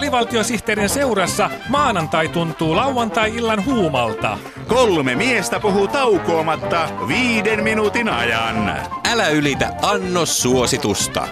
Alivaltiosihteerin seurassa maanantai tuntuu lauantai-illan huumalta. Kolme miestä puhuu taukoamatta viiden minuutin ajan. Älä ylitä annos suositusta.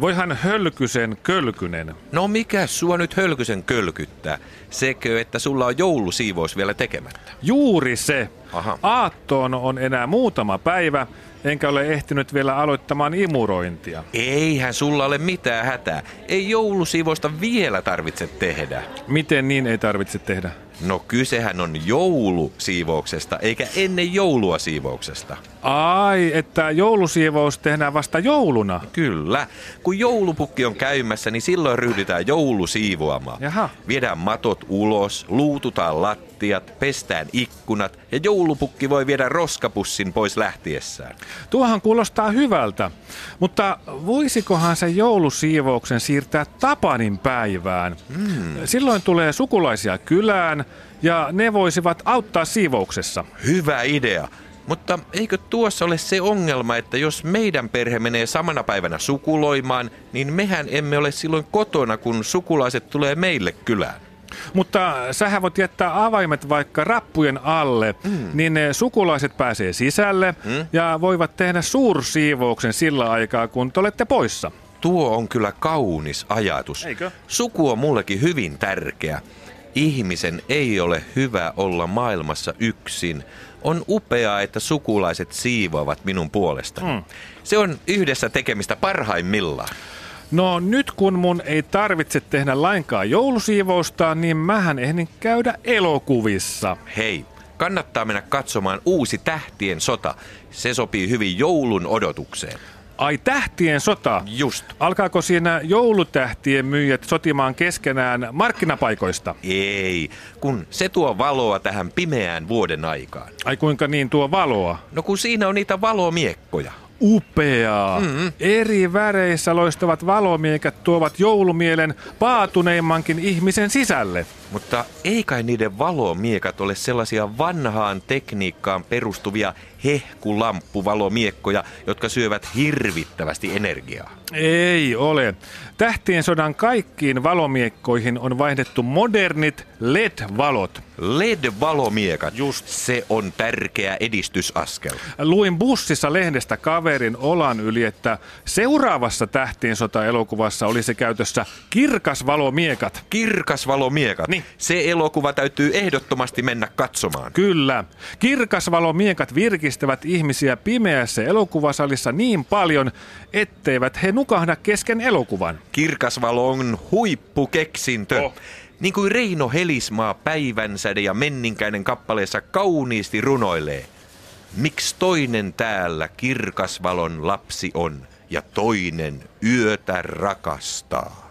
Voihan hölkysen kölkynen. No mikä sua nyt hölkysen kölkyttää? Sekö, että sulla on joulusiivous vielä tekemättä? Juuri se. Aha. Aattoon on enää muutama päivä, enkä ole ehtinyt vielä aloittamaan imurointia. Eihän sulla ole mitään hätää. Ei joulusiivousta vielä tarvitse tehdä. Miten niin ei tarvitse tehdä? No kysehän on joulusiivouksesta, eikä ennen joulua siivouksesta. Ai, että joulusiivous tehdään vasta jouluna. Kyllä. Kun joulupukki on käymässä, niin silloin ryhdytään joulusiivoamaan. Jaha. Viedään matot ulos, luututaan lattiat, pestään ikkunat ja joulupukki voi viedä roskapussin pois lähtiessään. Tuohan kuulostaa hyvältä, mutta voisikohan se joulusiivouksen siirtää Tapanin päivään? Hmm. Silloin tulee sukulaisia kylään ja ne voisivat auttaa siivouksessa. Hyvä idea. Mutta eikö tuossa ole se ongelma, että jos meidän perhe menee samana päivänä sukuloimaan, niin mehän emme ole silloin kotona, kun sukulaiset tulee meille kylään. Mutta sähän voit jättää avaimet vaikka rappujen alle, mm. niin ne sukulaiset pääsee sisälle mm. ja voivat tehdä suursiivouksen sillä aikaa, kun te olette poissa. Tuo on kyllä kaunis ajatus. Eikö? Suku on mullekin hyvin tärkeä. Ihmisen ei ole hyvä olla maailmassa yksin. On upeaa, että sukulaiset siivoavat minun puolestani. Mm. Se on yhdessä tekemistä parhaimmillaan. No nyt kun mun ei tarvitse tehdä lainkaan joulusiivousta, niin mähän ehdin käydä elokuvissa. Hei, kannattaa mennä katsomaan uusi Tähtien sota. Se sopii hyvin joulun odotukseen. Ai tähtien sota. Just. Alkaako siinä joulutähtien myyjät sotimaan keskenään markkinapaikoista? Ei, kun se tuo valoa tähän pimeään vuoden aikaan. Ai kuinka niin tuo valoa? No kun siinä on niitä valomiekkoja. Upeaa. Mm-hmm. Eri väreissä loistavat valomiekat tuovat joulumielen paatuneimmankin ihmisen sisälle. Mutta ei kai niiden valomiekat ole sellaisia vanhaan tekniikkaan perustuvia hehkulamppuvalomiekkoja, jotka syövät hirvittävästi energiaa. Ei ole. Tähtien sodan kaikkiin valomiekkoihin on vaihdettu modernit LED-valot. LED-valomiekat, just se on tärkeä edistysaskel. Luin bussissa lehdestä kaverin olan yli, että seuraavassa Tähtien sota-elokuvassa olisi käytössä kirkas valomiekat. Kirkas valomiekat. Niin. Se elokuva täytyy ehdottomasti mennä katsomaan. Kyllä. Kirkasvalomiekat virkistävät ihmisiä pimeässä elokuvasalissa niin paljon, etteivät he nukahda kesken elokuvan. Kirkasvalo on huippukeksintö. Oh. Niin kuin Reino Helismaa Päivänsäde ja Menninkäinen kappaleessa kauniisti runoilee. Miksi toinen täällä kirkasvalon lapsi on ja toinen yötä rakastaa?